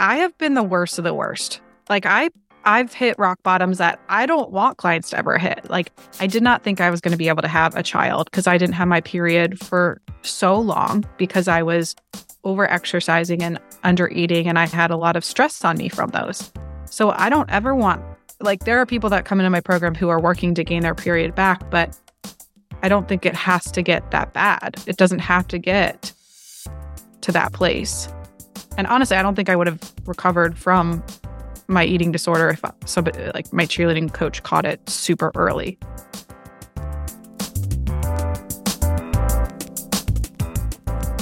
I have been the worst of the worst. Like I I've hit rock bottoms that I don't want clients to ever hit. Like I did not think I was going to be able to have a child because I didn't have my period for so long because I was over exercising and under eating and I had a lot of stress on me from those. So I don't ever want like there are people that come into my program who are working to gain their period back, but I don't think it has to get that bad. It doesn't have to get to that place. And honestly, I don't think I would have recovered from my eating disorder if somebody like my cheerleading coach caught it super early.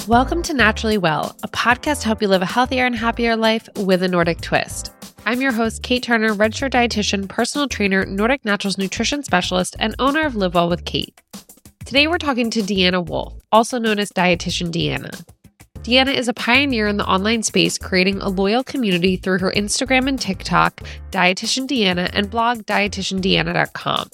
Welcome to Naturally Well, a podcast to help you live a healthier and happier life with a Nordic twist. I'm your host, Kate Turner, registered dietitian, personal trainer, Nordic Naturals nutrition specialist, and owner of Live Well with Kate. Today we're talking to Deanna Wolfe, also known as Dietitian Deanna. Deanna is a pioneer in the online space, creating a loyal community through her Instagram and TikTok, Dietitian Deanna, and blog dietitiandeanna.com.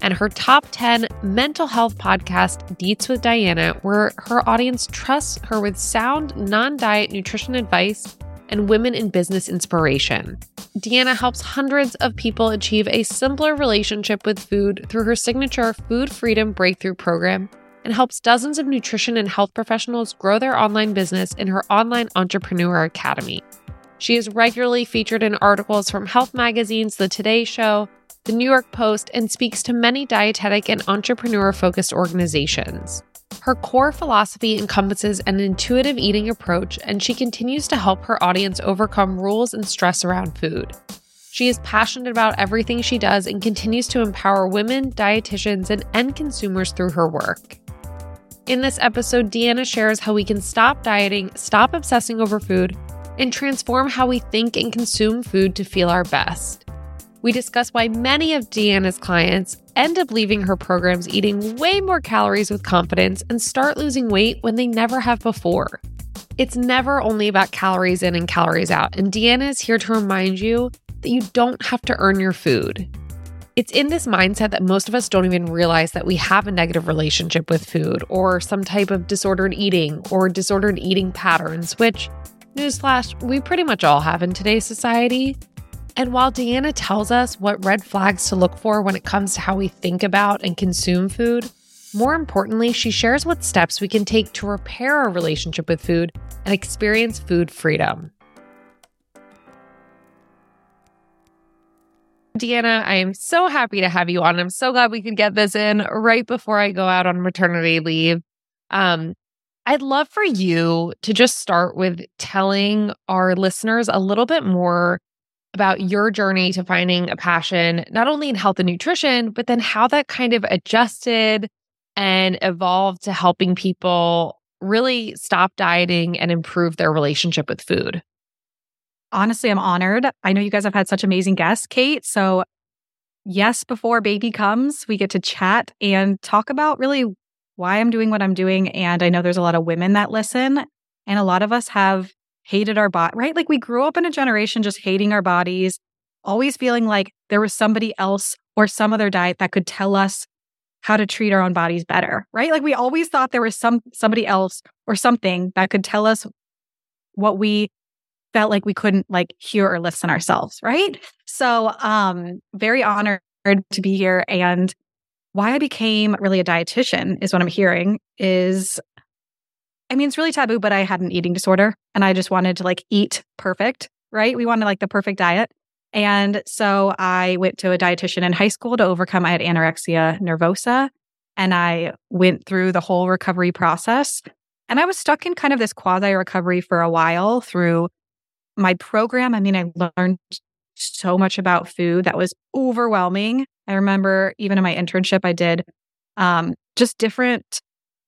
And her top 10 mental health podcast, Deets with Deanna, where her audience trusts her with sound, non diet nutrition advice and women in business inspiration. Deanna helps hundreds of people achieve a simpler relationship with food through her signature Food Freedom Breakthrough Program and helps dozens of nutrition and health professionals grow their online business in her online entrepreneur academy. She is regularly featured in articles from health magazines, The Today Show, The New York Post, and speaks to many dietetic and entrepreneur focused organizations. Her core philosophy encompasses an intuitive eating approach, and she continues to help her audience overcome rules and stress around food. She is passionate about everything she does and continues to empower women, dietitians, and end consumers through her work. In this episode, Deanna shares how we can stop dieting, stop obsessing over food, and transform how we think and consume food to feel our best. We discuss why many of Deanna's clients end up leaving her programs eating way more calories with confidence and start losing weight when they never have before. It's never only about calories in and calories out, and Deanna is here to remind you that you don't have to earn your food. It's in this mindset that most of us don't even realize that we have a negative relationship with food or some type of disordered eating or disordered eating patterns, which, newsflash, we pretty much all have in today's society. And while Deanna tells us what red flags to look for when it comes to how we think about and consume food, more importantly, she shares what steps we can take to repair our relationship with food and experience food freedom. Deanna, I am so happy to have you on. I'm so glad we could get this in right before I go out on maternity leave. Um, I'd love for you to just start with telling our listeners a little bit more about your journey to finding a passion, not only in health and nutrition, but then how that kind of adjusted and evolved to helping people really stop dieting and improve their relationship with food honestly, I'm honored. I know you guys have had such amazing guests, Kate. So, yes, before baby comes, we get to chat and talk about really why I'm doing what I'm doing. And I know there's a lot of women that listen, and a lot of us have hated our body, right? Like we grew up in a generation just hating our bodies, always feeling like there was somebody else or some other diet that could tell us how to treat our own bodies better, right? Like we always thought there was some somebody else or something that could tell us what we felt like we couldn't like hear or listen ourselves, right? So, um, very honored to be here. And why I became really a dietitian is what I'm hearing is I mean, it's really taboo, but I had an eating disorder and I just wanted to like eat perfect, right? We wanted like the perfect diet. And so I went to a dietitian in high school to overcome. I had anorexia nervosa and I went through the whole recovery process. And I was stuck in kind of this quasi recovery for a while through my program, I mean, I learned so much about food that was overwhelming. I remember even in my internship, I did um, just different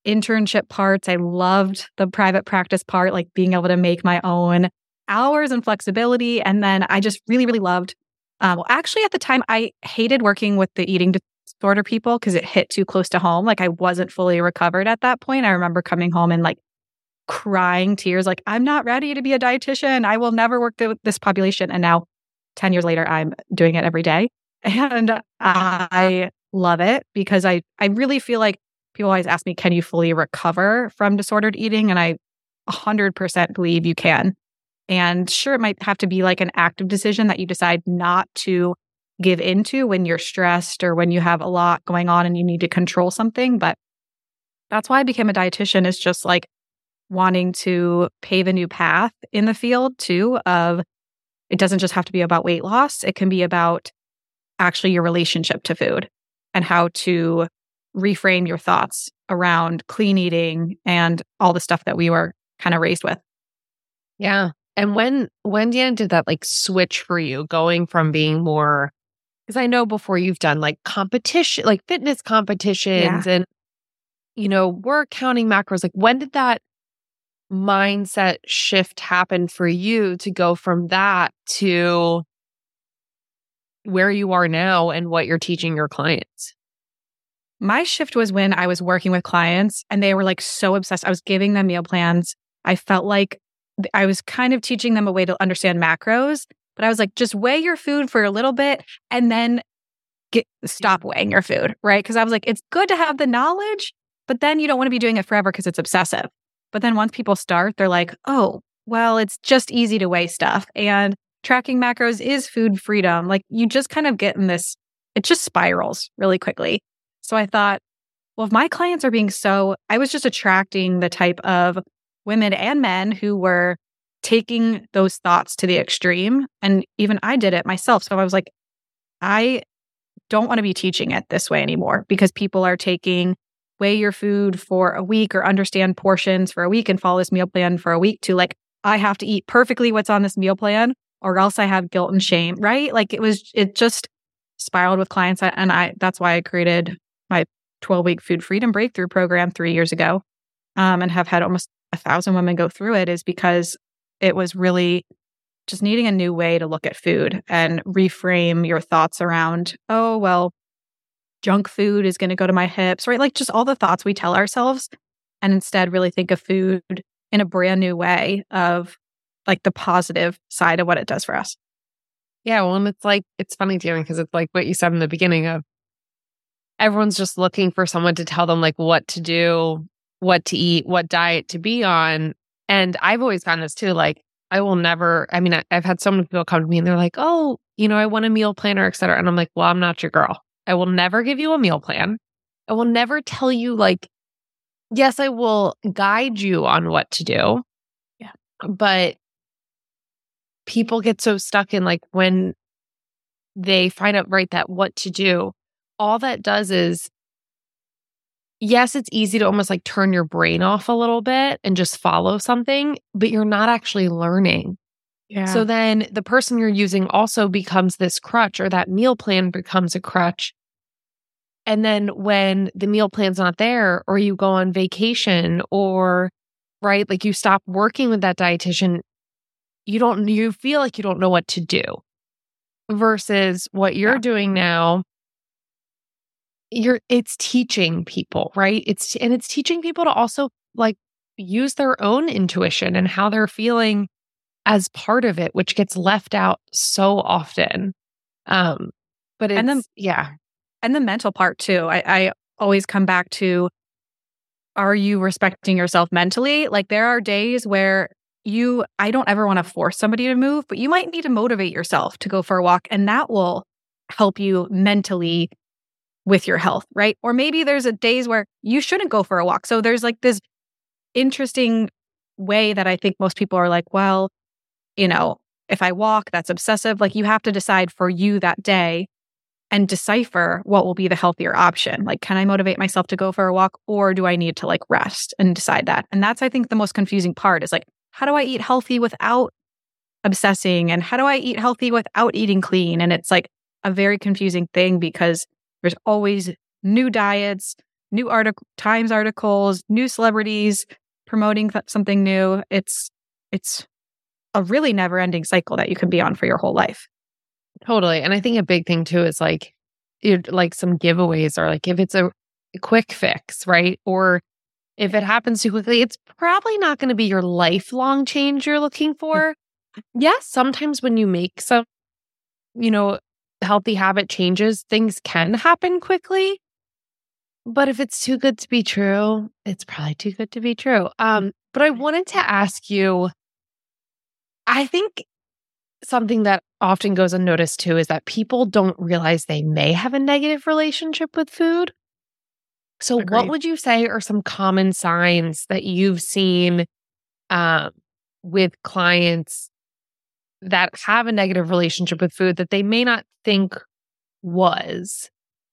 internship parts. I loved the private practice part, like being able to make my own hours and flexibility. And then I just really, really loved. Uh, well, actually, at the time, I hated working with the eating disorder people because it hit too close to home. Like I wasn't fully recovered at that point. I remember coming home and like crying tears, like, I'm not ready to be a dietitian. I will never work with this population. And now, 10 years later, I'm doing it every day. And I love it because I, I really feel like people always ask me, can you fully recover from disordered eating? And I 100% believe you can. And sure, it might have to be like an active decision that you decide not to give into when you're stressed or when you have a lot going on and you need to control something. But that's why I became a dietitian is just like wanting to pave a new path in the field too of it doesn't just have to be about weight loss. It can be about actually your relationship to food and how to reframe your thoughts around clean eating and all the stuff that we were kind of raised with. Yeah. And when when Deanna did that like switch for you, going from being more because I know before you've done like competition, like fitness competitions yeah. and you know, we're counting macros. Like when did that mindset shift happen for you to go from that to where you are now and what you're teaching your clients? My shift was when I was working with clients and they were like so obsessed. I was giving them meal plans. I felt like I was kind of teaching them a way to understand macros, but I was like, just weigh your food for a little bit and then get stop weighing your food, right? Because I was like, it's good to have the knowledge, but then you don't want to be doing it forever because it's obsessive. But then once people start, they're like, oh, well, it's just easy to weigh stuff. And tracking macros is food freedom. Like you just kind of get in this, it just spirals really quickly. So I thought, well, if my clients are being so, I was just attracting the type of women and men who were taking those thoughts to the extreme. And even I did it myself. So I was like, I don't want to be teaching it this way anymore because people are taking weigh your food for a week or understand portions for a week and follow this meal plan for a week to like, I have to eat perfectly what's on this meal plan or else I have guilt and shame, right? Like it was, it just spiraled with clients. And I, that's why I created my 12 week food freedom breakthrough program three years ago um, and have had almost a thousand women go through it is because it was really just needing a new way to look at food and reframe your thoughts around, oh, well, junk food is going to go to my hips, right? Like just all the thoughts we tell ourselves and instead really think of food in a brand new way of like the positive side of what it does for us. Yeah. Well, and it's like, it's funny, Tammy, because it's like what you said in the beginning of everyone's just looking for someone to tell them like what to do, what to eat, what diet to be on. And I've always found this too. Like, I will never, I mean, I, have had so many people come to me and they're like, oh, you know, I want a meal planner, et cetera. And I'm like, well, I'm not your girl. I will never give you a meal plan. I will never tell you, like, yes, I will guide you on what to do. Yeah. But people get so stuck in like when they find out, right, that what to do, all that does is, yes, it's easy to almost like turn your brain off a little bit and just follow something, but you're not actually learning. Yeah. So then the person you're using also becomes this crutch or that meal plan becomes a crutch. And then when the meal plan's not there or you go on vacation or right, like you stop working with that dietitian, you don't you feel like you don't know what to do. Versus what you're yeah. doing now you're it's teaching people, right? It's and it's teaching people to also like use their own intuition and how they're feeling as part of it, which gets left out so often. Um, but it's, and then, yeah. And the mental part too. I, I always come back to are you respecting yourself mentally? Like there are days where you, I don't ever want to force somebody to move, but you might need to motivate yourself to go for a walk and that will help you mentally with your health, right? Or maybe there's a days where you shouldn't go for a walk. So there's like this interesting way that I think most people are like, well, you know, if I walk, that's obsessive. Like you have to decide for you that day and decipher what will be the healthier option. Like, can I motivate myself to go for a walk or do I need to like rest and decide that? And that's, I think, the most confusing part is like, how do I eat healthy without obsessing? And how do I eat healthy without eating clean? And it's like a very confusing thing because there's always new diets, new article, Times articles, new celebrities promoting th- something new. It's, it's a really never ending cycle that you can be on for your whole life. Totally. And I think a big thing too is like, like some giveaways are like if it's a quick fix, right? Or if it happens too quickly, it's probably not going to be your lifelong change you're looking for. yes, sometimes when you make some, you know, healthy habit changes, things can happen quickly. But if it's too good to be true, it's probably too good to be true. Um, but I wanted to ask you I think something that often goes unnoticed too is that people don't realize they may have a negative relationship with food. So, Agreed. what would you say are some common signs that you've seen um, with clients that have a negative relationship with food that they may not think was?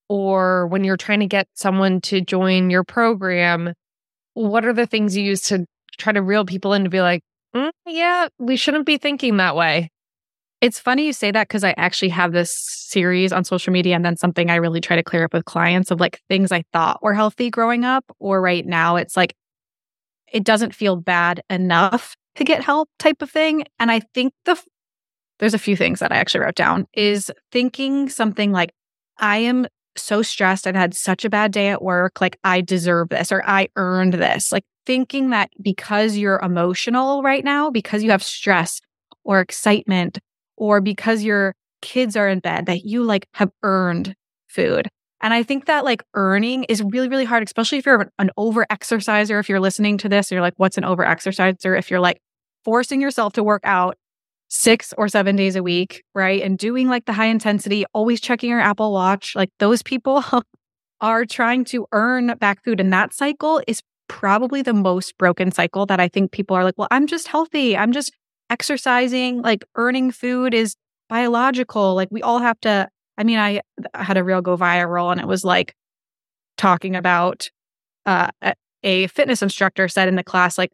Or when you're trying to get someone to join your program, what are the things you use to try to reel people in to be like, mm, yeah, we shouldn't be thinking that way? It's funny you say that because I actually have this series on social media and then something I really try to clear up with clients of like things I thought were healthy growing up, or right now it's like it doesn't feel bad enough to get help type of thing. And I think the there's a few things that I actually wrote down is thinking something like, I am so stressed. I've had such a bad day at work. Like, I deserve this or I earned this. Like, thinking that because you're emotional right now, because you have stress or excitement or because your kids are in bed that you like have earned food. And I think that like earning is really, really hard, especially if you're an over exerciser. If you're listening to this, you're like, what's an over exerciser? If you're like forcing yourself to work out six or seven days a week, right? And doing like the high intensity, always checking your Apple Watch, like those people are trying to earn back food. And that cycle is probably the most broken cycle that I think people are like, well, I'm just healthy. I'm just exercising, like earning food is biological. Like we all have to. I mean, I, had a reel go viral and it was like talking about uh, a fitness instructor said in the class, like,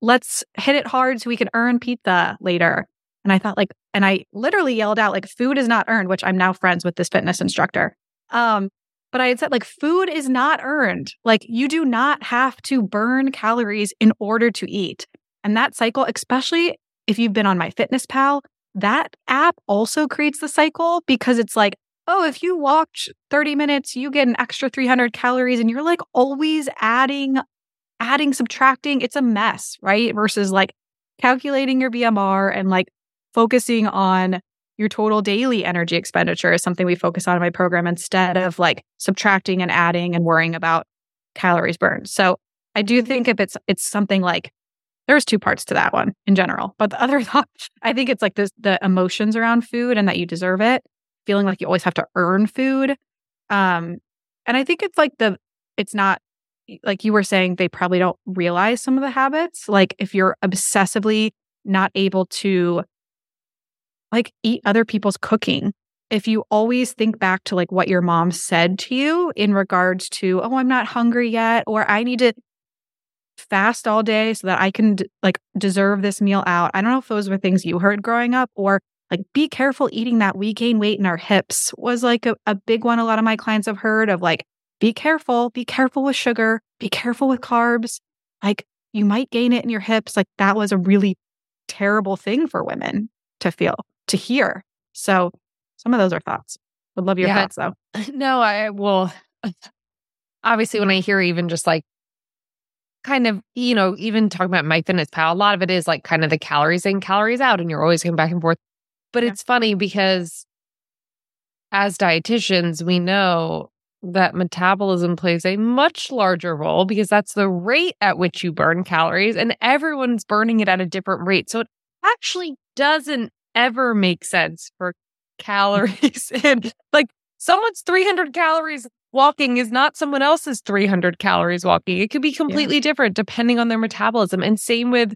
let's hit it hard so we can earn pizza later. And I thought, like, and I literally yelled out, like, food is not earned, which I'm now friends with this fitness instructor. Um, but I had said, like, food is not earned. Like, you do not have to burn calories in order to eat. And that cycle, especially if you've been on MyFitnessPal, that app also creates the cycle because it's like, oh, if you walked 30 minutes, you get an extra 300 calories and you're like always adding, adding, subtracting. It's a mess, right? Versus like calculating your BMR and like focusing on your total daily energy expenditure is something we focus on in my program instead of like subtracting and adding and worrying about calories burned. So I do think if it's it's something like there's two parts to that one in general. But the other thought, I think it's like this the emotions around food and that you deserve it, feeling like you always have to earn food. Um, and I think it's like the it's not like you were saying, they probably don't realize some of the habits. Like if you're obsessively not able to like eat other people's cooking, if you always think back to like what your mom said to you in regards to, oh, I'm not hungry yet, or I need to fast all day so that I can like deserve this meal out. I don't know if those were things you heard growing up or like be careful eating that we gain weight in our hips was like a, a big one a lot of my clients have heard of like be careful, be careful with sugar, be careful with carbs. Like you might gain it in your hips. Like that was a really terrible thing for women to feel, to hear. So some of those are thoughts. Would love your Yeah. thoughts though. No, I will. Obviously, when I hear even just like kind of, you know, even talking about MyFitnessPal, a lot of it is like kind of the calories in, calories out, and you're always going back and forth. But Yeah. it's funny because as dietitians, we know that metabolism plays a much larger role because that's the rate at which you burn calories, and everyone's burning it at a different rate. So it actually doesn't ever make sense for calories and like someone's 300 calories walking is not someone else's 300 calories walking. It could be completely different depending on their metabolism. And same with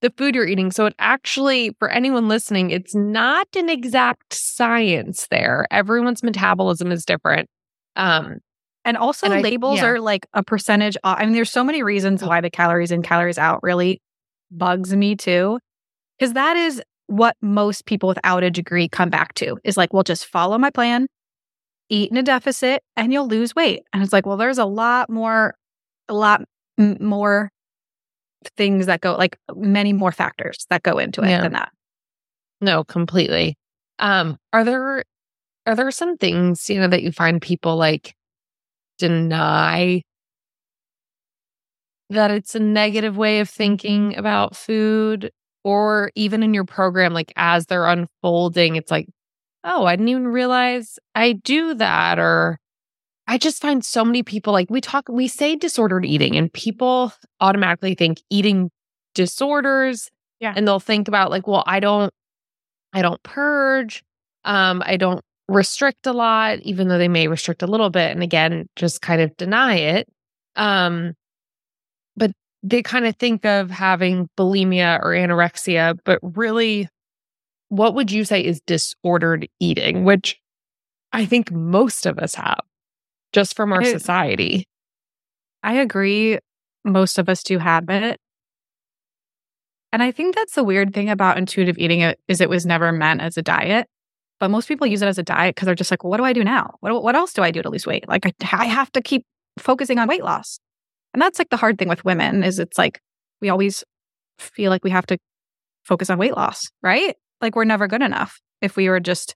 the food you're eating. So it actually, for anyone listening, it's not an exact science there. Everyone's metabolism is different. Um, And also, And I- labels yeah. are like a percentage. Off. I mean, there's so many reasons why the calories in, calories out really bugs me too. Because that is what most people without a degree come back to is like, well, just follow my plan, eat in a deficit, and you'll lose weight. And it's like, well, there's a lot more, a lot m- more things that go, like many more factors that go into it Yeah. than that. No, completely. Um, are there are there some things, you know, that you find people like deny that it's a negative way of thinking about food or even in your program like as they're unfolding it's like oh i didn't even realize i do that or i just find so many people like we talk we say disordered eating and people automatically think eating disorders Yeah. And they'll think about like, well, I don't, I don't purge. Um, I don't restrict a lot, even though they may restrict a little bit. And again, just kind of deny it. Um, they kind of think of having bulimia or anorexia, but really, what would you say is disordered eating, which I think most of us have just from our I- society. I agree. Most of us do have it. And I think that's the weird thing about intuitive eating it is it was never meant as a diet. But most people use it as a diet because they're just like, well, what do I do now? What, what else do I do to lose weight? Like I, I have to keep focusing on weight loss. And that's like the hard thing with women is it's like we always feel like we have to focus on weight loss, right? Like we're never good enough if we were just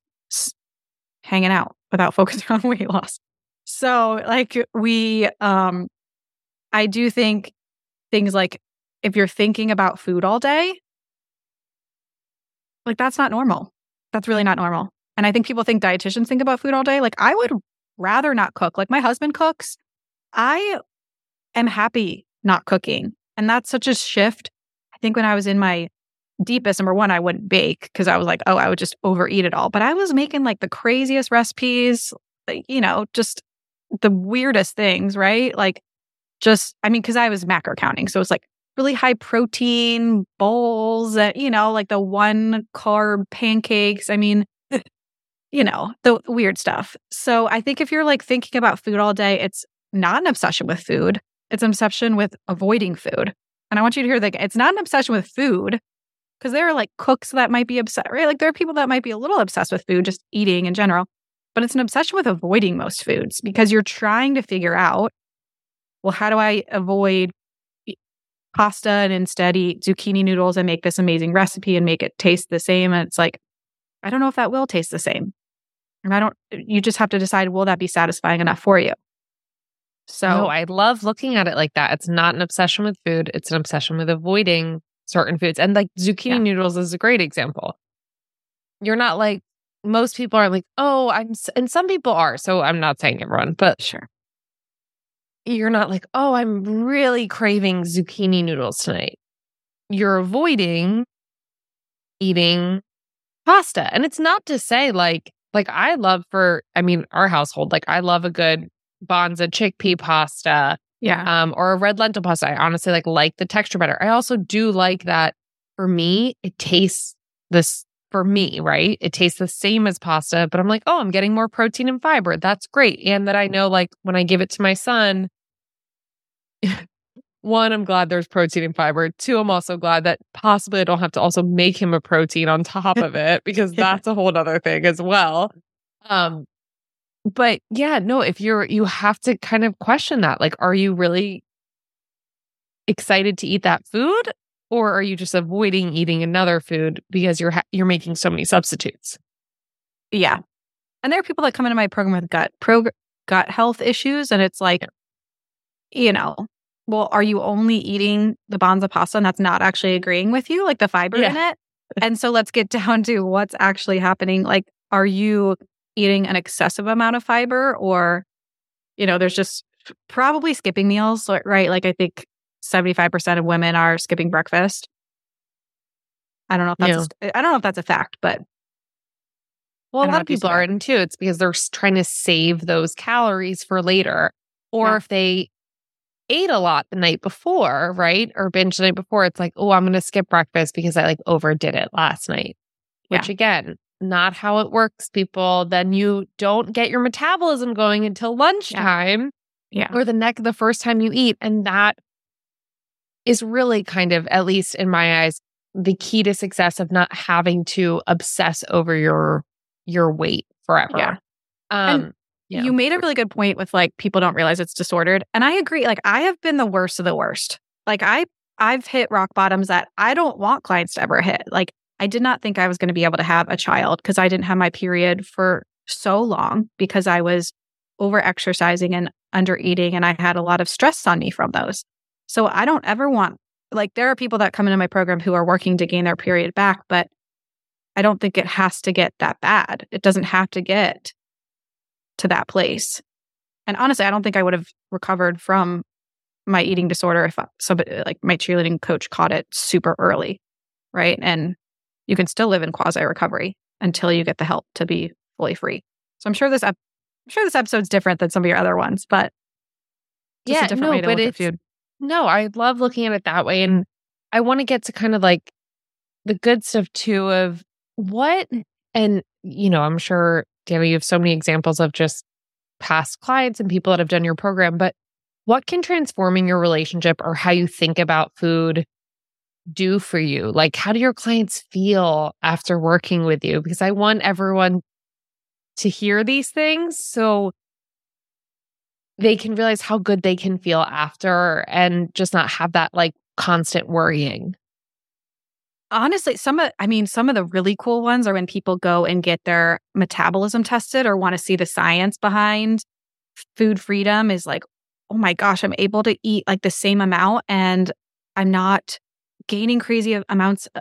hanging out without focusing on weight loss. So like we um I do think things like if you're thinking about food all day, like that's not normal. That's really not normal. And I think people think dietitians think about food all day. Like I would rather not cook. Like my husband cooks. I am happy not cooking. And that's such a shift. I think when I was in my deepest, number one, I wouldn't bake because I was like, oh, I would just overeat it all. But I was making like the craziest recipes, like, you know, just the weirdest things, right? Like just, I mean, because I was macro counting. So it's like really high protein bowls that, you know, like the one carb pancakes. I mean, you know, the weird stuff. So I think if you're like thinking about food all day, it's not an obsession with food. It's an obsession with avoiding food. And I want you to hear that it's not an obsession with food because there are like cooks that might be obsessed, right? Like there are people that might be a little obsessed with food, just eating in general, but it's an obsession with avoiding most foods because you're trying to figure out, well, how do I avoid pasta and instead eat zucchini noodles and make this amazing recipe and make it taste the same? And it's like, I don't know if that will taste the same. And I don't, you just have to decide, will that be satisfying enough for you? So No, I love looking at it like that. It's not an obsession with food, it's an obsession with avoiding certain foods. And like zucchini Yeah. noodles is a great example. You're not like, most people are like, oh, I'm, and some people are. So I'm not saying everyone, but sure. you're not like, oh, I'm really craving zucchini noodles tonight. You're avoiding eating pasta. And it's not to say like, like I love for, I mean, our household, like I love a good Banza chickpea pasta Yeah. um, or a red lentil pasta. I honestly like like the texture better. I also do like that for me, it tastes this for me, right? It tastes the same as pasta, but I'm like, oh, I'm getting more protein and fiber. That's great. And that I know like when I give it to my son, one, I'm glad there's protein and fiber. Two, I'm also glad that possibly I don't have to also make him a protein on top of it because that's a whole other thing as well. Um, but yeah, no, if you're, you have to kind of question that. Like, are you really excited to eat that food? Or are you just avoiding eating another food because you're ha- you're making so many substitutes? Yeah. And there are people that come into my program with gut pro gut health issues. And it's like, you know, well, are you only eating the Banza pasta and that's not actually agreeing with you, like the fiber in it? And so let's get down to what's actually happening. Like, are you eating an excessive amount of fiber or, you know, there's just probably skipping meals, right? Like I think 75% of women are skipping breakfast. I don't know if that's a, I don't know if that's a fact, but Well, a lot of people are in too. It's because they're trying to save those calories for later. Or Yeah. if they ate a lot the night before, right? Or binge the night before, it's like, oh, I'm going to skip breakfast because I like overdid it last night. Which again, not how it works, people. Then you don't get your metabolism going until lunchtime yeah. or the neck the first time you eat. And that is really kind of, at least in my eyes, the key to success of not having to obsess over your your weight forever. Yeah. Um yeah. You made a really good point with like people don't realize it's disordered. And I agree. Like I have been the worst of the worst. Like I I've hit rock bottoms that I don't want clients to ever hit. Like I did not think I was going to be able to have a child because I didn't have my period for so long because I was over exercising and under eating and I had a lot of stress on me from those. So I don't ever want like there are people that come into my program who are working to gain their period back, but I don't think it has to get that bad. It doesn't have to get to that place. And honestly, I don't think I would have recovered from my eating disorder if uh, somebody like my cheerleading coach caught it super early. right? And you can still live in quasi recovery until you get the help to be fully free. So I'm sure this ep- I'm sure this episode's different than some of your other ones, but yeah, no, but it's, No, I love looking at it that way. And I want to get to kind of like the good stuff too of what, and, you know, I'm sure, Danny, you have so many examples of just past clients and people that have done your program, but what can transforming your relationship or how you think about food do for you? Like, how do your clients feel after working with you? Because I want everyone to hear these things. So they can realize how good they can feel after and just not have that like constant worrying. Honestly, some of I mean some of the really cool ones are when people go and get their metabolism tested or want to see the science behind food freedom is like, "Oh my gosh, I'm able to eat like the same amount and I'm not gaining crazy amounts uh,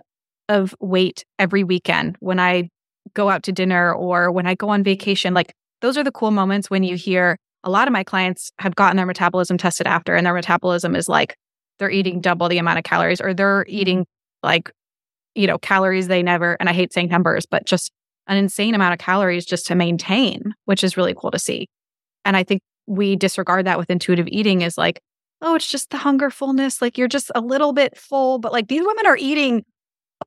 of weight every weekend when I go out to dinner or when I go on vacation." Like those are the cool moments when you hear a lot of my clients have gotten their metabolism tested after, and their metabolism is like they're eating double the amount of calories or they're eating like, you know, calories they never, and I hate saying numbers, but just an insane amount of calories just to maintain, which is really cool to see. And I think we disregard that with intuitive eating is like, oh, it's just the hunger fullness. Like you're just a little bit full, but like these women are eating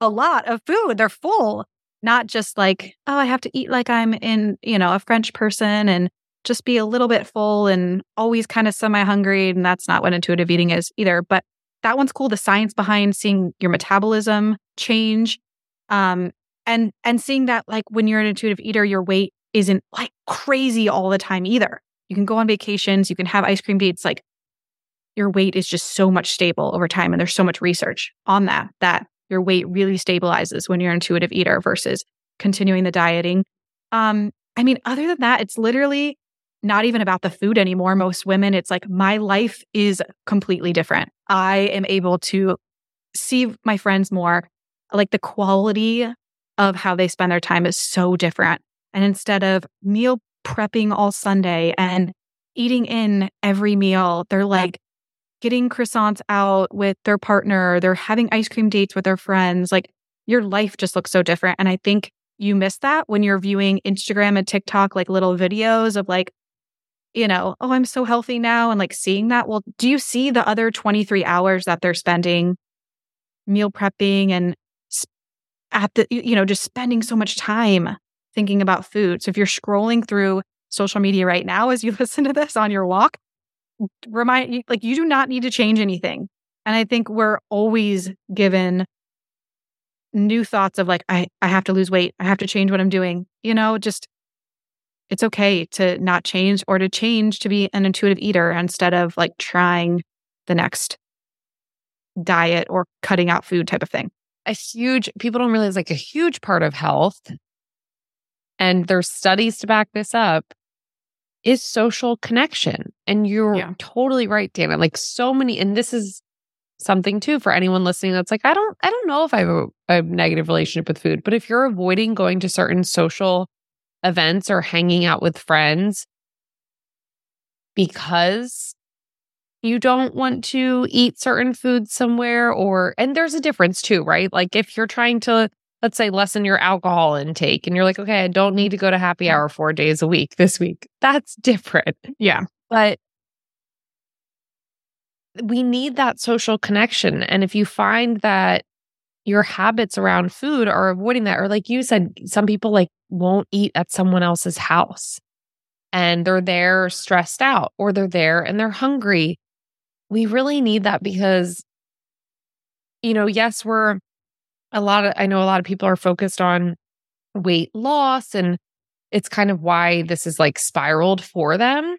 a lot of food. They're full, not just like, oh, I have to eat like I'm in, you know, a French person and just be a little bit full and always kind of semi hungry. And that's not what intuitive eating is either. But that one's cool. The science behind seeing your metabolism change. Um, and and seeing that like when you're an intuitive eater, your weight isn't like crazy all the time either. You can go on vacations, you can have ice cream dates, like your weight is just so much stable over time. And there's so much research on that, that your weight really stabilizes when you're an intuitive eater versus continuing the dieting. Um, I mean, other than that, it's literally not even about the food anymore. Most women, it's like my life is completely different. I am able to see my friends more. Like the quality of how they spend their time is so different. And instead of meal prepping all Sunday and eating in every meal, they're like getting croissants out with their partner, they're having ice cream dates with their friends. Like your life just looks so different. And I think you miss that when you're viewing Instagram and TikTok, like little videos of like you know, oh, I'm so healthy now and like seeing that. Well, do you see the other 23 hours that they're spending meal prepping and at the, you know, just spending so much time thinking about food? So if you're scrolling through social media right now as you listen to this on your walk, remind you, like, you do not need to change anything. And I think we're always given new thoughts of like, I, I have to lose weight. I have to change what I'm doing. You know, just it's okay to not change or to change to be an intuitive eater instead of like trying the next diet or cutting out food type of thing. A huge, people don't realize like a huge part of health, and there's studies to back this up, is social connection. And you're yeah. totally right, Deanna. Like so many, and this is something too for anyone listening that's like, I don't, I don't know if I have a, a negative relationship with food, but if you're avoiding going to certain social events or hanging out with friends because you don't want to eat certain foods somewhere or and there's a difference too right like if you're trying to let's say lessen your alcohol intake and you're like okay i don't need to go to happy hour 4 days a week this week that's different yeah but we need that social connection and if you find that your habits around food are avoiding that. Or, like you said, some people like won't eat at someone else's house and they're there stressed out or they're there and they're hungry. We really need that because, you know, yes, we're a lot of, I know a lot of people are focused on weight loss and it's kind of why this is like spiraled for them.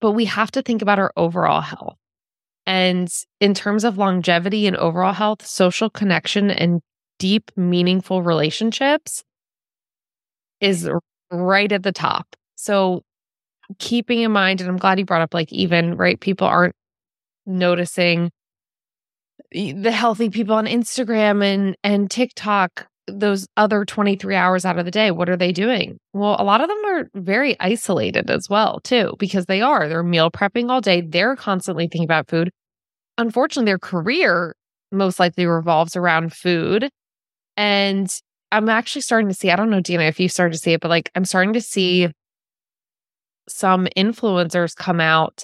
But we have to think about our overall health. And in terms of longevity and overall health, social connection and deep, meaningful relationships is right at the top. So, keeping in mind, and I'm glad you brought up like even, right? People aren't noticing the healthy people on Instagram and and TikTok those other 23 hours out of the day what are they doing? Well a lot of them are very isolated as well too because they are. They're meal prepping all day. They're constantly thinking about food. Unfortunately their career most likely revolves around food. And I'm actually starting to see, I don't know, Deanna, if you started to see it, but like I'm starting to see some influencers come out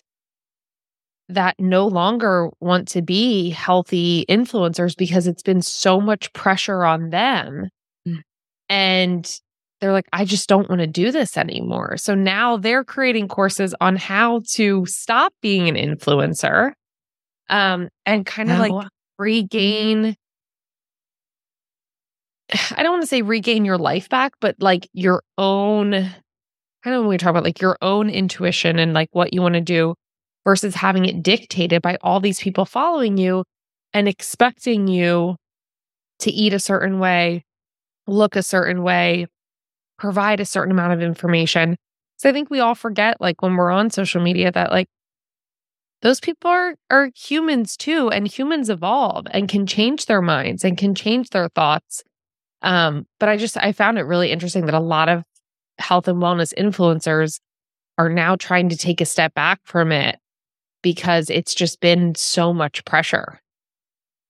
that no longer want to be healthy influencers because it's been so much pressure on them. Mm. And they're like, I just don't want to do this anymore. So now they're creating courses on how to stop being an influencer um, and kind of like regain. I don't want to say regain your life back, but like your own kind of when we talk about like your own intuition and like what you want to do versus having it dictated by all these people following you and expecting you to eat a certain way, look a certain way, provide a certain amount of information. So I think we all forget, like when we're on social media, that like those people are are humans too, and humans evolve and can change their minds and can change their thoughts. Um, but I just I found it really interesting that a lot of health and wellness influencers are now trying to take a step back from it because it's just been so much pressure.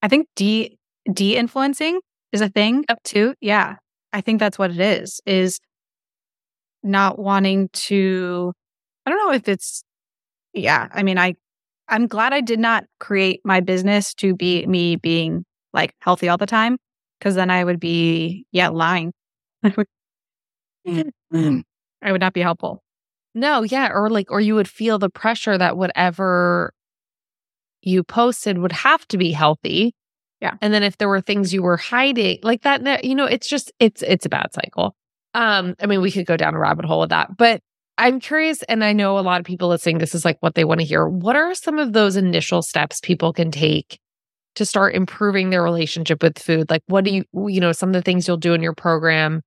I think de de influencing is a thing too. Yeah. I think that's what it is, is not wanting to, I don't know if it's, yeah. I mean, I, I'm glad I did not create my business to be me being like healthy all the time. Cause then I would be, yeah, lying. Would, mm. I would not be helpful. No, yeah. Or like, or you would feel the pressure that whatever you posted would have to be healthy yeah. And then if there were things you were hiding like that, you know, it's just, it's, it's a bad cycle. Um, I mean, we could go down a rabbit hole with that, but I'm curious, and I know a lot of people listening, this is like what they want to hear. What are some of those initial steps people can take to start improving their relationship with food? Like, what do you, you know, some of the things you'll do in your program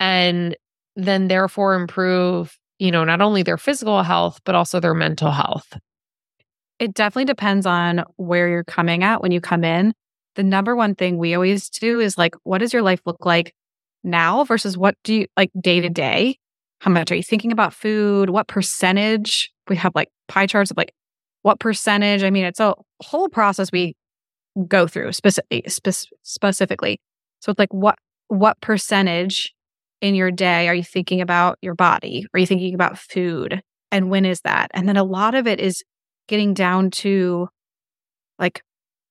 and then therefore improve, you know, not only their physical health, but also their mental health? It definitely depends on where you're coming at when you come in the number one thing we always do is like, what does your life look like now versus what do you like day to day? How much are you thinking about food? What percentage? We have like pie charts of like what percentage. I mean, it's a whole process we go through specifically. specifically. So it's like what what percentage in your day are you thinking about your body? Are you thinking about food? And when is that? And then a lot of it is getting down to like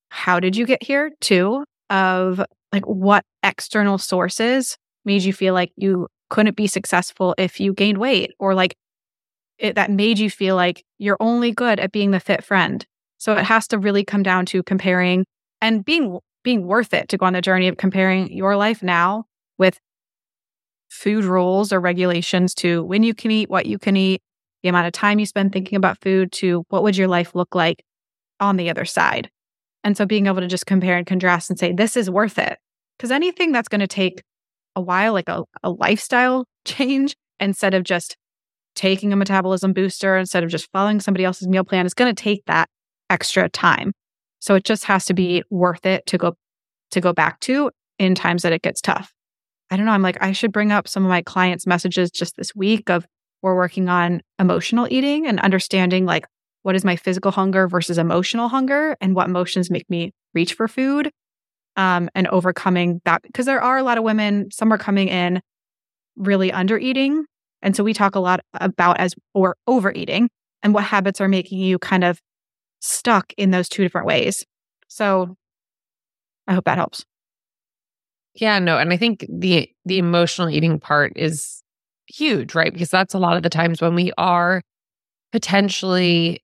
how did you get here too of like what external sources made you feel like you couldn't be successful if you gained weight or like it, that made you feel like you're only good at being the fit friend so it has to really come down to comparing and being being worth it to go on the journey of comparing your life now with food rules or regulations to when you can eat what you can eat the amount of time you spend thinking about food to what would your life look like on the other side and so being able to just compare and contrast and say, this is worth it. Because anything that's going to take a while, like a, a lifestyle change, instead of just taking a metabolism booster, instead of just following somebody else's meal plan, is going to take that extra time. So it just has to be worth it to go to go back to in times that it gets tough. I don't know. I'm like, I should bring up some of my clients' messages just this week of we're working on emotional eating and understanding like what is my physical hunger versus emotional hunger and what emotions make me reach for food um, and overcoming that because there are a lot of women some are coming in really under eating and so we talk a lot about as or overeating and what habits are making you kind of stuck in those two different ways so i hope that helps yeah no and i think the the emotional eating part is huge right because that's a lot of the times when we are potentially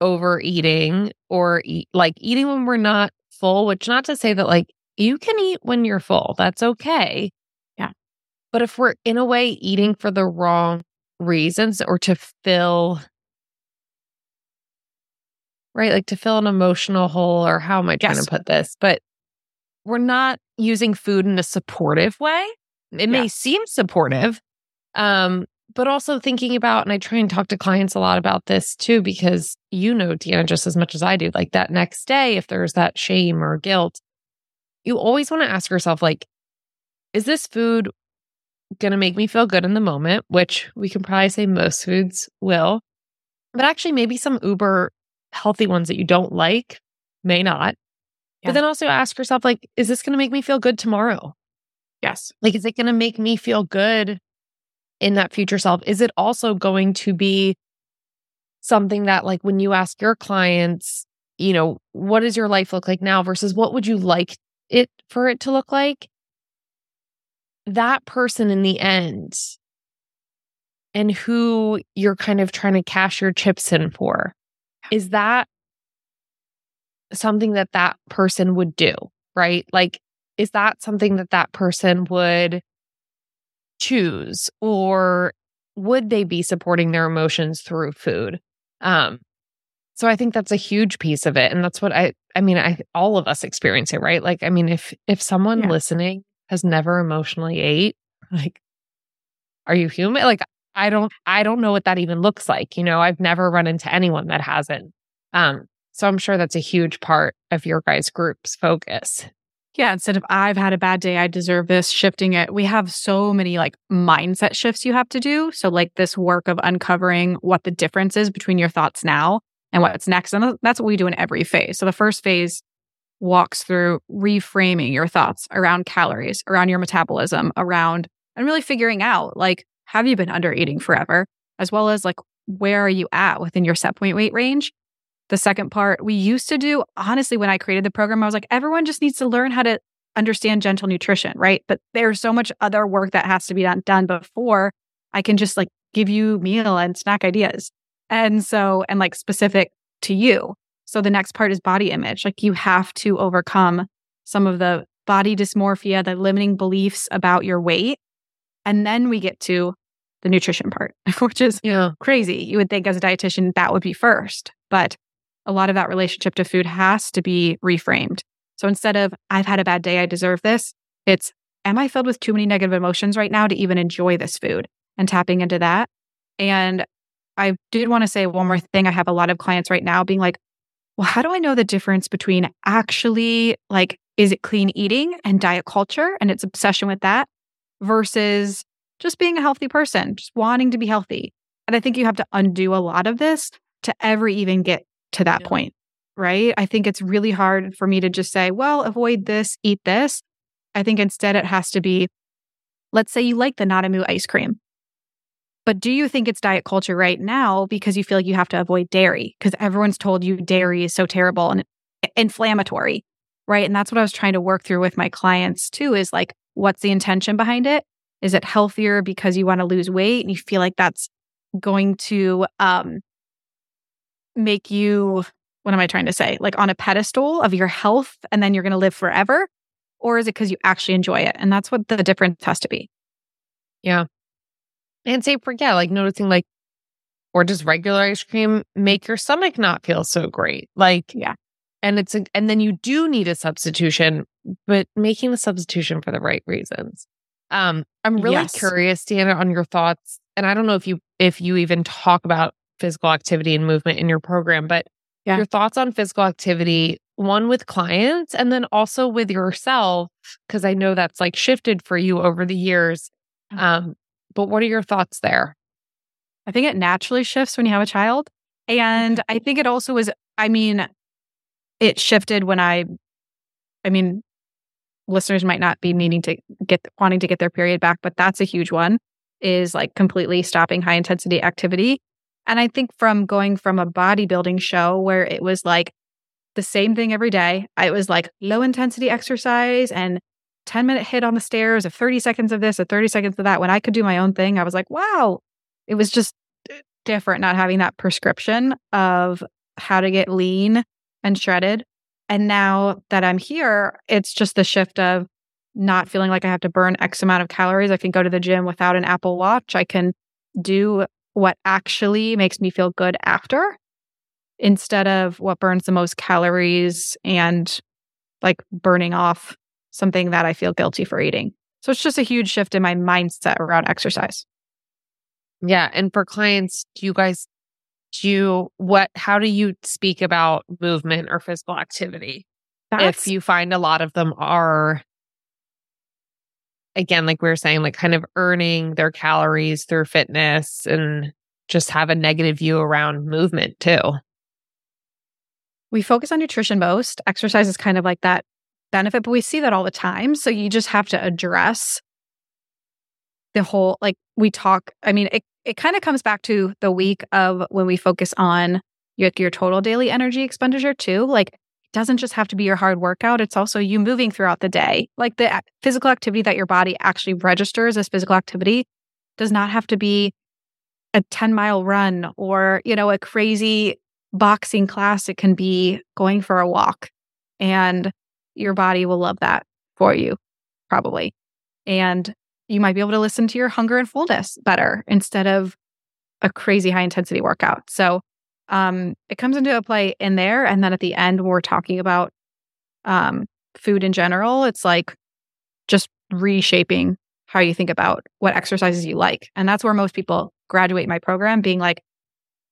overeating or eat, like eating when we're not full, which not to say that like you can eat when you're full. That's okay. Yeah. But if we're in a way eating for the wrong reasons or to fill right like to fill an emotional hole or how am i trying yes. to put this but we're not using food in a supportive way it may seem supportive um but also thinking about, and I try and talk to clients a lot about this too, because you know, Deanna, just as much as I do, like that next day, if there's that shame or guilt, you always want to ask yourself, like, is this food going to make me feel good in the moment? Which we can probably say most foods will, but actually, maybe some uber healthy ones that you don't like may not. Yeah. But then also ask yourself, like, is this going to make me feel good tomorrow? Yes. Like, is it going to make me feel good in that future self? Is it also going to be something that, like, when you ask your clients, you know, what does your life look like now versus what would you like it for it to look like? That person in the end and who you're kind of trying to cash your chips in for, is that something that that person would do? Right? Like, is that something that that person would choose or would they be supporting their emotions through food? Um, so I think that's a huge piece of it. And that's what I, I mean, I, all of us experience it, right? Like, I mean, if, if someone yeah. listening has never emotionally ate, like, are you human? Like, I don't, I don't know what that even looks like. You know, I've never run into anyone that hasn't. Um, so I'm sure that's a huge part of your guys' group's focus. Yeah, instead of I've had a bad day, I deserve this, shifting it. We have so many like mindset shifts you have to do. So, like this work of uncovering what the difference is between your thoughts now and what's next. And that's what we do in every phase. So the first phase walks through reframing your thoughts around calories, around your metabolism, around and really figuring out like, have you been under eating forever? As well as like, where are you at within your set point weight range? The second part we used to do, honestly, when I created the program, I was like, everyone just needs to learn how to understand gentle nutrition, right? But there's so much other work that has to be done, done before I can just like give you meal and snack ideas. And so, and like specific to you. So the next part is body image. Like you have to overcome some of the body dysmorphia, the limiting beliefs about your weight. And then we get to the nutrition part, which is yeah. crazy. You would think as a dietitian that would be first, but a lot of that relationship to food has to be reframed. So instead of I've had a bad day, I deserve this, it's am I filled with too many negative emotions right now to even enjoy this food and tapping into that. And I did want to say one more thing. I have a lot of clients right now being like, well, how do I know the difference between actually like, is it clean eating and diet culture and its obsession with that versus just being a healthy person, just wanting to be healthy? And I think you have to undo a lot of this to ever even get to that yeah. point, right? I think it's really hard for me to just say, well, avoid this, eat this. I think instead it has to be, let's say you like the NadaMoo ice cream. But do you think it's diet culture right now because you feel like you have to avoid dairy? Because everyone's told you dairy is so terrible and inflammatory, right? And that's what I was trying to work through with my clients too is like, what's the intention behind it? Is it healthier because you want to lose weight and you feel like that's going to um, make you, what am I trying to say? Like on a pedestal of your health and then you're going to live forever? Or is it because you actually enjoy it? And that's what the difference has to be. Yeah. And say, forget, like noticing, like, or does regular ice cream make your stomach not feel so great? Like, yeah. And it's, a, and then you do need a substitution, but making the substitution for the right reasons. Um, I'm really yes. curious, Deanna, on your thoughts. And I don't know if you, if you even talk about physical activity and movement in your program, but yeah. your thoughts on physical activity, one with clients and then also with yourself, because I know that's like shifted for you over the years. Mm-hmm. Um, but what are your thoughts there? I think it naturally shifts when you have a child. And I think it also was, I mean, it shifted when I, I mean, listeners might not be needing to get, wanting to get their period back, but that's a huge one is like completely stopping high intensity activity. And I think from going from a bodybuilding show where it was like the same thing every day, it was like low intensity exercise and 10 minute HIIT on the stairs, of 30 seconds of this, or 30 seconds of that. When I could do my own thing, I was like, wow, it was just eh, different not having that prescription of how to get lean and shredded. And now that I'm here, it's just the shift of not feeling like I have to burn X amount of calories. I can go to the gym without an Apple Watch. I can do what actually makes me feel good after instead of what burns the most calories and like burning off something that I feel guilty for eating. So it's just a huge shift in my mindset around exercise. Yeah. And for clients, do you guys do you what how do you speak about movement or physical activity? That's, if you find a lot of them are again, like we were saying, like kind of earning their calories through fitness and just have a negative view around movement too. we focus on nutrition most. Exercise is kind of like that benefit, but we see that all the time. So you just have to address the whole like we talk. I mean, it it kind of comes back to the week of when we focus on your, your total daily energy expenditure too. Like doesn't just have to be your hard workout. It's also you moving throughout the day. Like the physical activity that your body actually registers as physical activity does not have to be a 10 mile run or, you know, a crazy boxing class. It can be going for a walk and your body will love that for you, probably. And you might be able to listen to your hunger and fullness better instead of a crazy high intensity workout. So um, it comes into play in there. And then at the end, when we're talking about um, food in general, it's like just reshaping how you think about what exercises you like. And that's where most people graduate my program being like,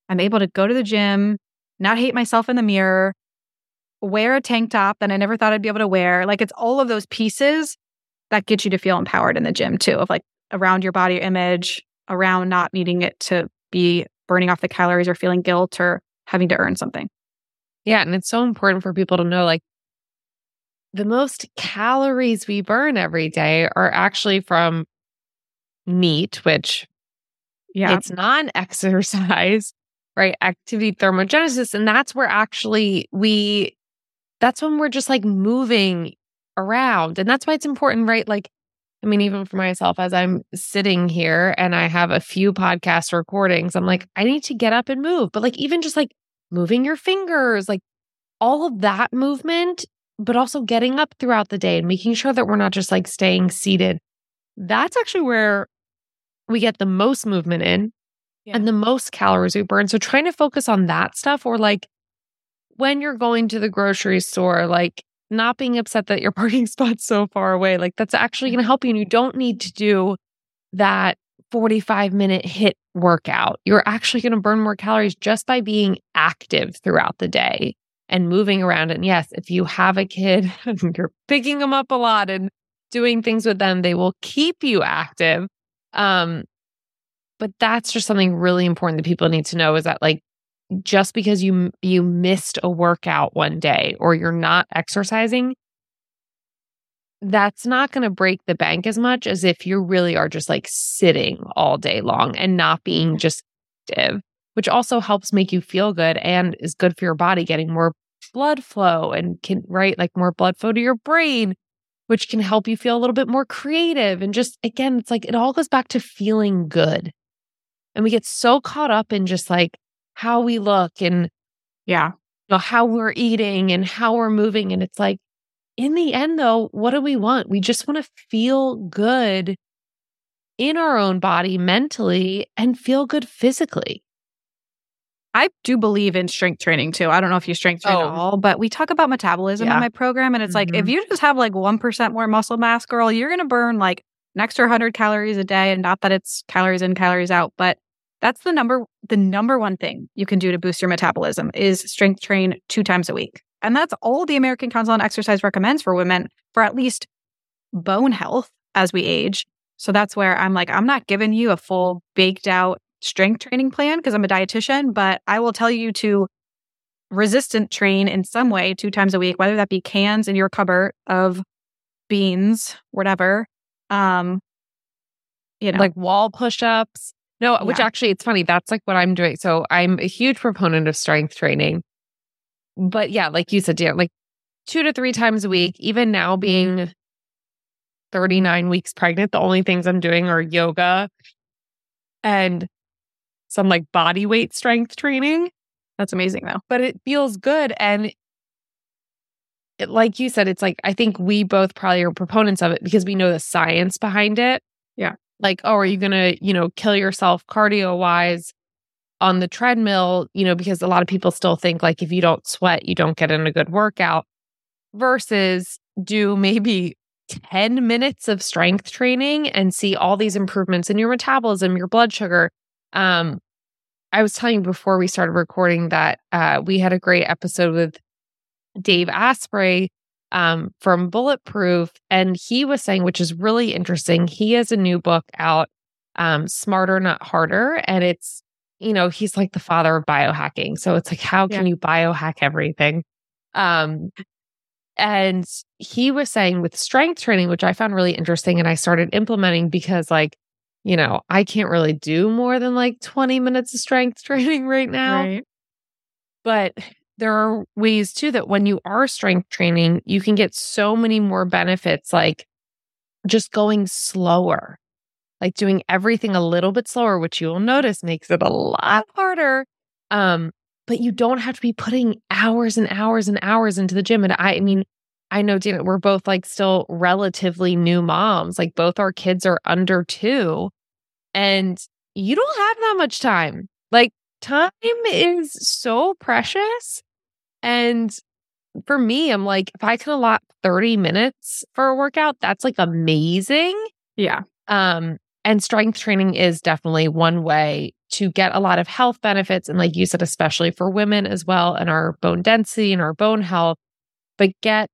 I'm able to go to the gym, not hate myself in the mirror, wear a tank top that I never thought I'd be able to wear. Like it's all of those pieces that get you to feel empowered in the gym too, of like around your body image, around not needing it to be burning off the calories or feeling guilt or having to earn something. Yeah. And it's so important for people to know like the most calories we burn every day are actually from NEAT, which yeah. it's non exercise, right? Activity thermogenesis. And that's where actually we, that's when we're just like moving around. And that's why it's important, right? Like, I mean, even for myself, as I'm sitting here and I have a few podcast recordings, I'm like, I need to get up and move. But like, even just like moving your fingers, like all of that movement, but also getting up throughout the day and making sure that we're not just like staying seated. That's actually where we get the most movement in yeah. and the most calories we burn. So trying to focus on that stuff or like when you're going to the grocery store, like not being upset that your parking spot's so far away. Like that's actually going to help you. And you don't need to do that 45 minute HIIT workout. You're actually going to burn more calories just by being active throughout the day and moving around. And yes, if you have a kid and you're picking them up a lot and doing things with them, they will keep you active. Um, but that's just something really important that people need to know is that like just because you you missed a workout one day or you're not exercising that's not going to break the bank as much as if you really are just like sitting all day long and not being just active which also helps make you feel good and is good for your body getting more blood flow and can right like more blood flow to your brain which can help you feel a little bit more creative and just again it's like it all goes back to feeling good. And we get so caught up in just like how we look and yeah, you know, how we're eating and how we're moving. And it's like, in the end, though, what do we want? We just want to feel good in our own body mentally and feel good physically. I do believe in strength training too. I don't know if you strength train oh. at all, but we talk about metabolism yeah. in my program. And it's mm-hmm. like, if mm-hmm. you just have like 1% more muscle mass, girl, you're going to burn like an extra 100 calories a day. And not that it's calories in, calories out, but that's the number the number one thing you can do to boost your metabolism is strength train 2 times a week. And that's all the American Council on Exercise recommends for women for at least bone health as we age. So that's where I'm like I'm not giving you a full baked out strength training plan because I'm a dietitian, but I will tell you to resistant train in some way two times a week, whether that be cans in your cupboard of beans, whatever. Um, you know, like wall push ups, no, yeah. which actually it's funny. That's like what I'm doing. So I'm a huge proponent of strength training. But yeah, like you said, yeah, like two to three times a week, even now being mm-hmm. 39 weeks pregnant, the only things I'm doing are yoga and some like body weight strength training. That's amazing though. But it feels good. And it, like you said, it's like, I think we both probably are proponents of it because we know the science behind it. Yeah like, oh, are you going to, you know, kill yourself cardio wise on the treadmill? You know, because a lot of people still think like if you don't sweat, you don't get in a good workout versus do maybe 10 minutes of strength training and see all these improvements in your metabolism, your blood sugar. Um, I was telling you before we started recording that uh, we had a great episode with Dave Asprey um, from Bulletproof. And he was saying, which is really interesting, he has a new book out, um, Smarter, Not Harder. And it's, you know, he's like the father of biohacking. So it's like, how can you biohack everything? Um, and he was saying with strength training, which I found really interesting and I started implementing because, like, you know, I can't really do more than like 20 minutes of strength training right now. Right. But there are ways too that when you are strength training, you can get so many more benefits, like just going slower, like doing everything a little bit slower, which you will notice makes it a lot harder. Um, but you don't have to be putting hours and hours and hours into the gym. And I, I mean, I know Dana, we're both like still relatively new moms. Like both our kids are under two, and you don't have that much time. Like time is so precious. And for me, I'm like, if I can allot 30 minutes for a workout, that's like amazing. Yeah. Um, and strength training is definitely one way to get a lot of health benefits. And like you said, especially for women as well, and our bone density and our bone health, but get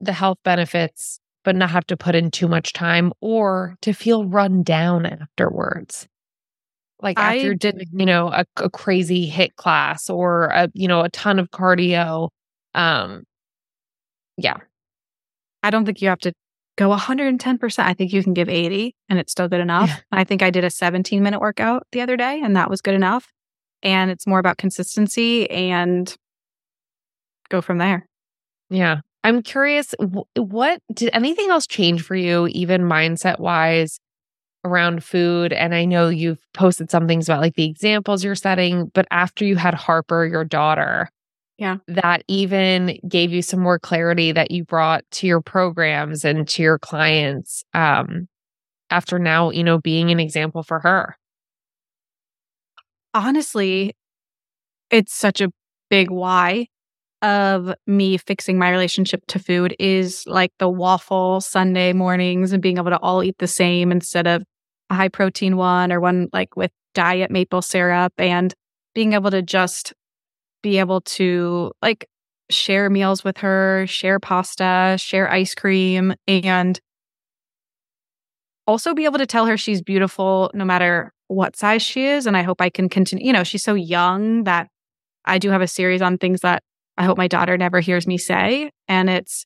the health benefits, but not have to put in too much time or to feel run down afterwards. Like after I- you did, you know, a, a crazy HIIT class or a, you know, a ton of cardio. Um, yeah. I don't think you have to go 110%. I think you can give 80 and it's still good enough. Yeah. I think I did a 17 minute workout the other day and that was good enough. And it's more about consistency and go from there. Yeah. I'm curious, what did anything else change for you, even mindset wise, around food? And I know you've posted some things about like the examples you're setting, but after you had Harper, your daughter, Yeah. that even gave you some more clarity that you brought to your programs and to your clients. Um, after now, you know, being an example for her. honestly, it's such a big why of me fixing my relationship to food is like the waffle Sunday mornings and being able to all eat the same instead of high protein one or one like with diet maple syrup and being able to just be able to like share meals with her, share pasta, share ice cream, and also be able to tell her she's beautiful no matter what size she is. And I hope I can continue. You know, she's so young that I do have a series on things that I hope my daughter never hears me say. And it's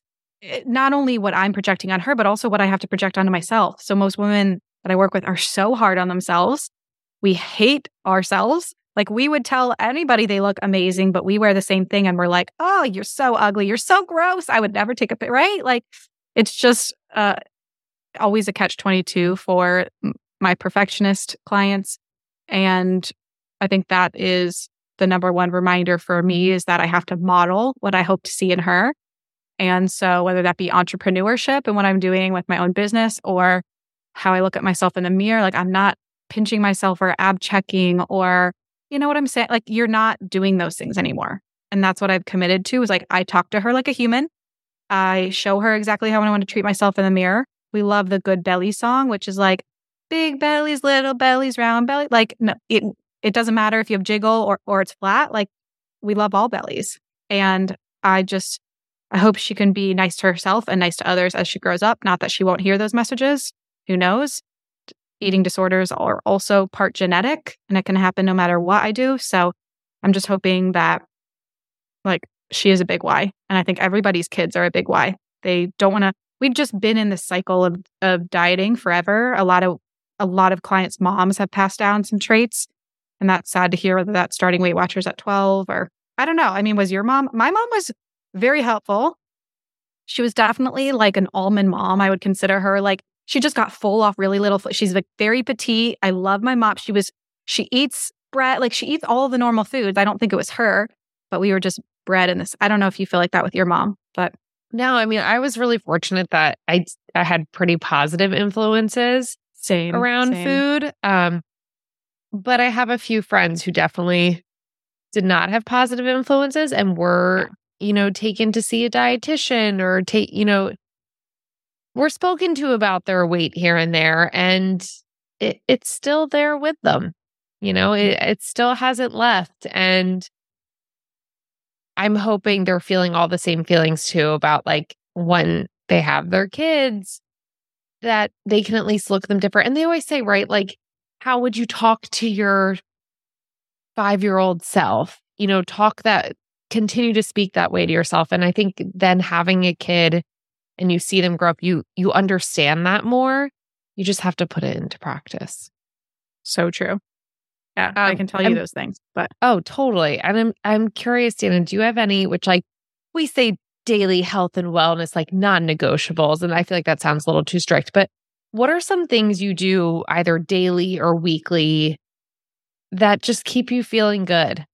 not only what I'm projecting on her, but also what I have to project onto myself. So most women that I work with are so hard on themselves. We hate ourselves. Like we would tell anybody they look amazing, but we wear the same thing and we're like, oh, you're so ugly. You're so gross. I would never take a pic, right? Like it's just uh, always a catch 22 for my perfectionist clients. And I think that is the number one reminder for me is that I have to model what I hope to see in her. And so whether that be entrepreneurship and what I'm doing with my own business or how I look at myself in the mirror, like I'm not pinching myself or ab checking or, you know what I'm saying? Like you're not doing those things anymore. And that's what I've committed to is like I talk to her like a human. I show her exactly how I want to treat myself in the mirror. We love the good belly song, which is like big bellies, little bellies, round belly. Like no, it it doesn't matter if you have jiggle or or it's flat. Like we love all bellies. And I just I hope she can be nice to herself and nice to others as she grows up. Not that she won't hear those messages. Who knows? Eating disorders are also part genetic and it can happen no matter what I do. So I'm just hoping that like she is a big why. And I think everybody's kids are a big why. They don't want to we've just been in this cycle of of dieting forever. A lot of a lot of clients' moms have passed down some traits. And that's sad to hear whether that's starting Weight Watchers at 12 or I don't know. I mean, was your mom? My mom was very helpful. She was definitely like an almond mom. I would consider her like she just got full off really little. She's like very petite. I love my mom. She was she eats bread like she eats all the normal foods. I don't think it was her, but we were just bred in this. I don't know if you feel like that with your mom, but No, I mean, I was really fortunate that I I had pretty positive influences same around same. food. Um, but I have a few friends who definitely did not have positive influences and were, you know, taken to see a dietitian or take, you know, were spoken to about their weight here and there, and it, it's still there with them. You know, it, it still hasn't left, and I'm hoping they're feeling all the same feelings too about like when they have their kids that they can at least look them different. And they always say, right, like, how would you talk to your five year old self? You know, talk that continue to speak that way to yourself. And I think then having a kid and you see them grow up, you you understand that more. You just have to put it into practice. So true. Yeah, um, I can tell you those things. But oh, totally. And I'm I'm curious, Dana, do you have any which like we say daily health and wellness like non-negotiables and I feel like that sounds a little too strict, but what are some things you do either daily or weekly that just keep you feeling good?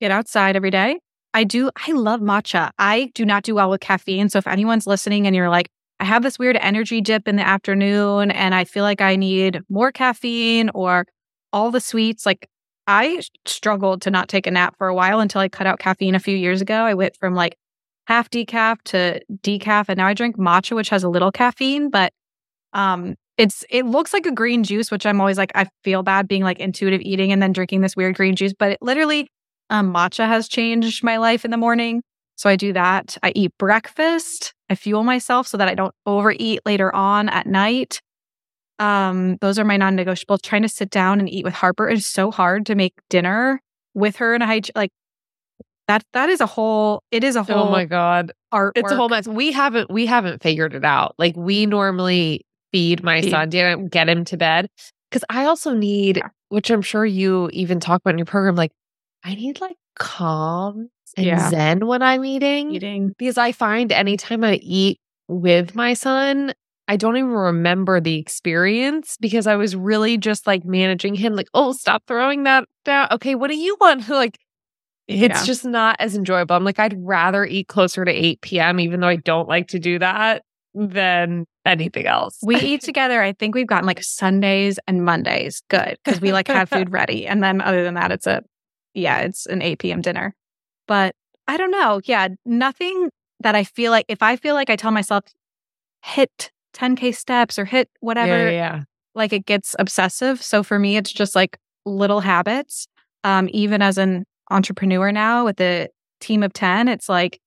Get outside every day. I do. I love matcha. I do not do well with caffeine. So if anyone's listening and you're like, I have this weird energy dip in the afternoon and I feel like I need more caffeine or all the sweets, like I struggled to not take a nap for a while until I cut out caffeine a few years ago. I went from like half decaf to decaf and now I drink matcha which has a little caffeine, but um it's it looks like a green juice, which I'm always like I feel bad being like intuitive eating and then drinking this weird green juice, but it literally um, matcha has changed my life in the morning. So I do that. I eat breakfast. I fuel myself so that I don't overeat later on at night. Um, those are my non-negotiables. Trying to sit down and eat with Harper is so hard to make dinner with her and I like that that is a whole it is a oh whole Oh my god. Art. It's a whole mess. We haven't we haven't figured it out. Like we normally feed my feed. son, get him to bed. Cause I also need, yeah. which I'm sure you even talk about in your program, like I need like calm and yeah. zen when I'm eating. Eating. Because I find anytime I eat with my son, I don't even remember the experience because I was really just like managing him, like, oh, stop throwing that down. Okay, what do you want? Like, it's yeah. just not as enjoyable. I'm like, I'd rather eat closer to 8 p.m., even though I don't like to do that, than anything else. We eat together. I think we've gotten like Sundays and Mondays good because we like have food ready. And then other than that, it's a yeah, it's an 8 p.m. dinner. But I don't know. Yeah, nothing that I feel like if I feel like I tell myself hit 10k steps or hit whatever, yeah, yeah. like it gets obsessive. So for me, it's just like little habits. Um, even as an entrepreneur now with a team of 10, it's like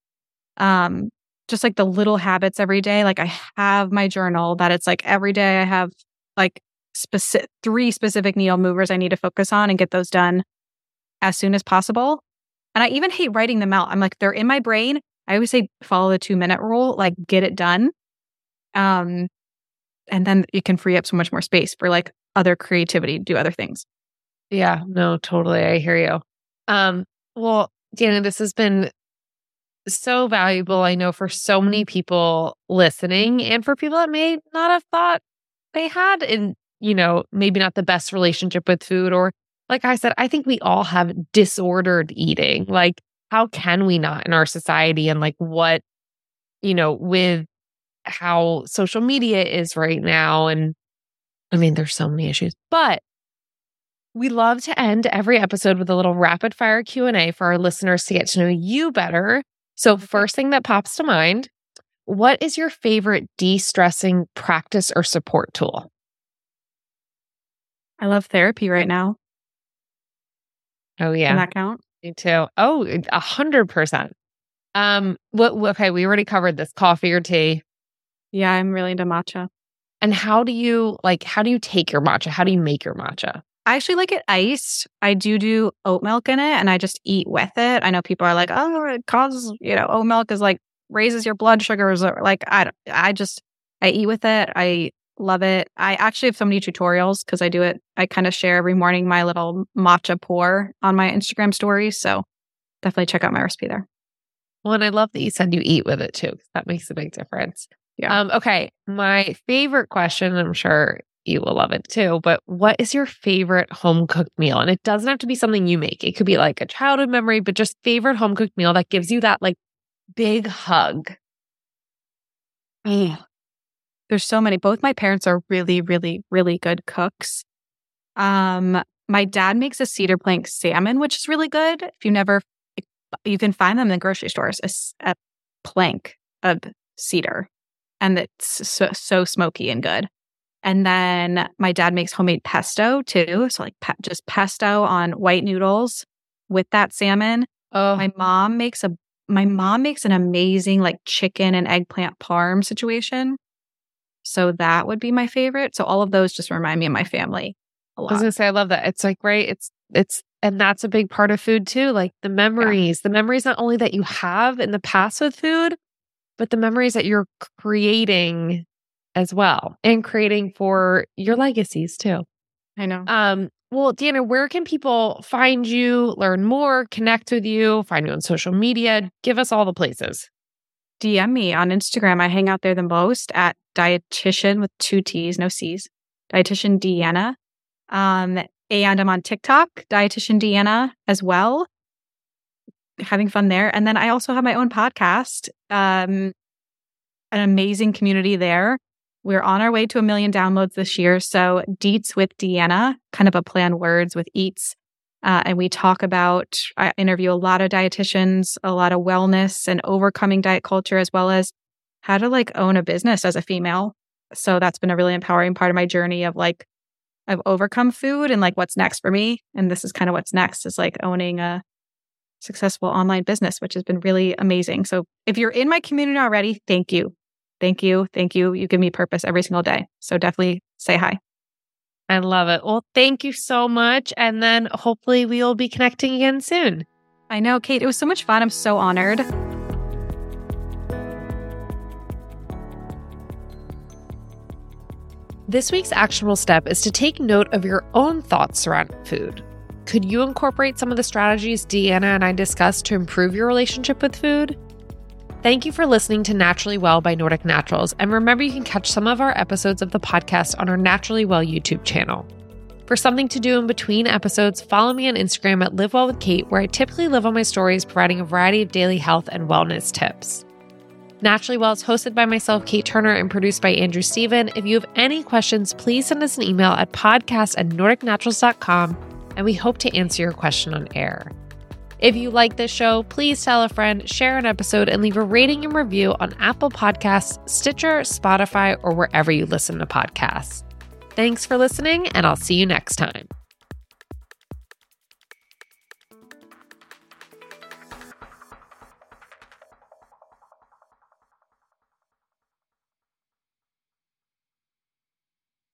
um just like the little habits every day. Like I have my journal that it's like every day I have like specific three specific needle movers I need to focus on and get those done as soon as possible. And I even hate writing them out. I'm like, they're in my brain. I always say follow the two minute rule, like get it done. Um, and then you can free up so much more space for like other creativity, do other things. Yeah, no, totally. I hear you. Um, well, Dana, this has been so valuable. I know for so many people listening and for people that may not have thought they had in, you know, maybe not the best relationship with food or like I said, I think we all have disordered eating. Like, how can we not in our society? And like, what, you know, with how social media is right now. And I mean, there's so many issues, but we love to end every episode with a little rapid fire Q&A for our listeners to get to know you better. So first thing that pops to mind, what is your favorite de-stressing practice or support tool? I love therapy right now. Oh yeah. Can that count? Me too. Oh, a hundred percent. Um, what okay, we already covered this coffee or tea. Yeah, I'm really into matcha. And how do you like how do you take your matcha? How do you make your matcha? I actually like it iced. I do do oat milk in it and I just eat with it. I know people are like, "Oh, it causes, you know, oat milk is like raises your blood sugars or like I don't I just I eat with it. I Love it. I actually have so many tutorials because I do it. I kind of share every morning my little matcha pour on my Instagram stories. So definitely check out my recipe there. Well, and I love that you said you eat with it too, because that makes a big difference. Yeah. Um, okay. My favorite question, I'm sure you will love it too, but what is your favorite home cooked meal? And it doesn't have to be something you make. It could be like a childhood memory, but just favorite home cooked meal that gives you that like big hug. Mm. There's so many. Both my parents are really, really, really good cooks. Um, my dad makes a cedar plank salmon, which is really good. If you never, you can find them in the grocery stores. A, a plank of cedar, and it's so, so smoky and good. And then my dad makes homemade pesto too. So like pe- just pesto on white noodles with that salmon. Oh, my mom makes a my mom makes an amazing like chicken and eggplant parm situation. So that would be my favorite. So all of those just remind me of my family a lot. I was gonna say I love that. It's like right, it's it's And that's a big part of food too. Like the memories, yeah. the memories not only that you have in the past with food, but the memories that you're creating as well and creating for your legacies too. I know. Um, well, Deanna, where can people find you, learn more, connect with you, find you on social media? Give us all the places. DM me on Instagram. I hang out there the most at dietitian with two T's, no C's, dietitian Deanna. Um, and I'm on TikTok, dietitian Deanna as well. Having fun there. And then I also have my own podcast, um, an amazing community there. We're on our way to a million downloads this year. So, Deets with Deanna, kind of a plan words with eats. Uh, and we talk about, I interview a lot of dietitians, a lot of wellness and overcoming diet culture, as well as how to like own a business as a female. So, that's been a really empowering part of my journey of like, I've overcome food and like what's next for me. And this is kind of what's next is like owning a successful online business, which has been really amazing. So, if you're in my community already, thank you. Thank you. Thank you. You give me purpose every single day. So definitely say hi. I love it. Well, thank you so much. And then hopefully we will be connecting again soon. I know, Kate. It was so much fun. I'm so honored. This week's actionable step is to take note of your own thoughts surrounding food. Could you incorporate some of the strategies Deanna and I discussed to improve your relationship with food? Thank you for listening to Naturally Well by Nordic Naturals. And remember, you can catch some of our episodes of the podcast on our Naturally Well YouTube channel. For something to do in between episodes, follow me on Instagram at Live Well with Kate, where I typically live on my stories providing a variety of daily health and wellness tips. Naturally Well is hosted by myself, Kate Turner, and produced by Andrew Steven. If you have any questions, please send us an email at podcast at nordicnaturals.com, and we hope to answer your question on air. If you like this show, please tell a friend, share an episode, and leave a rating and review on Apple Podcasts, Stitcher, Spotify, or wherever you listen to podcasts. Thanks for listening, and I'll see you next time.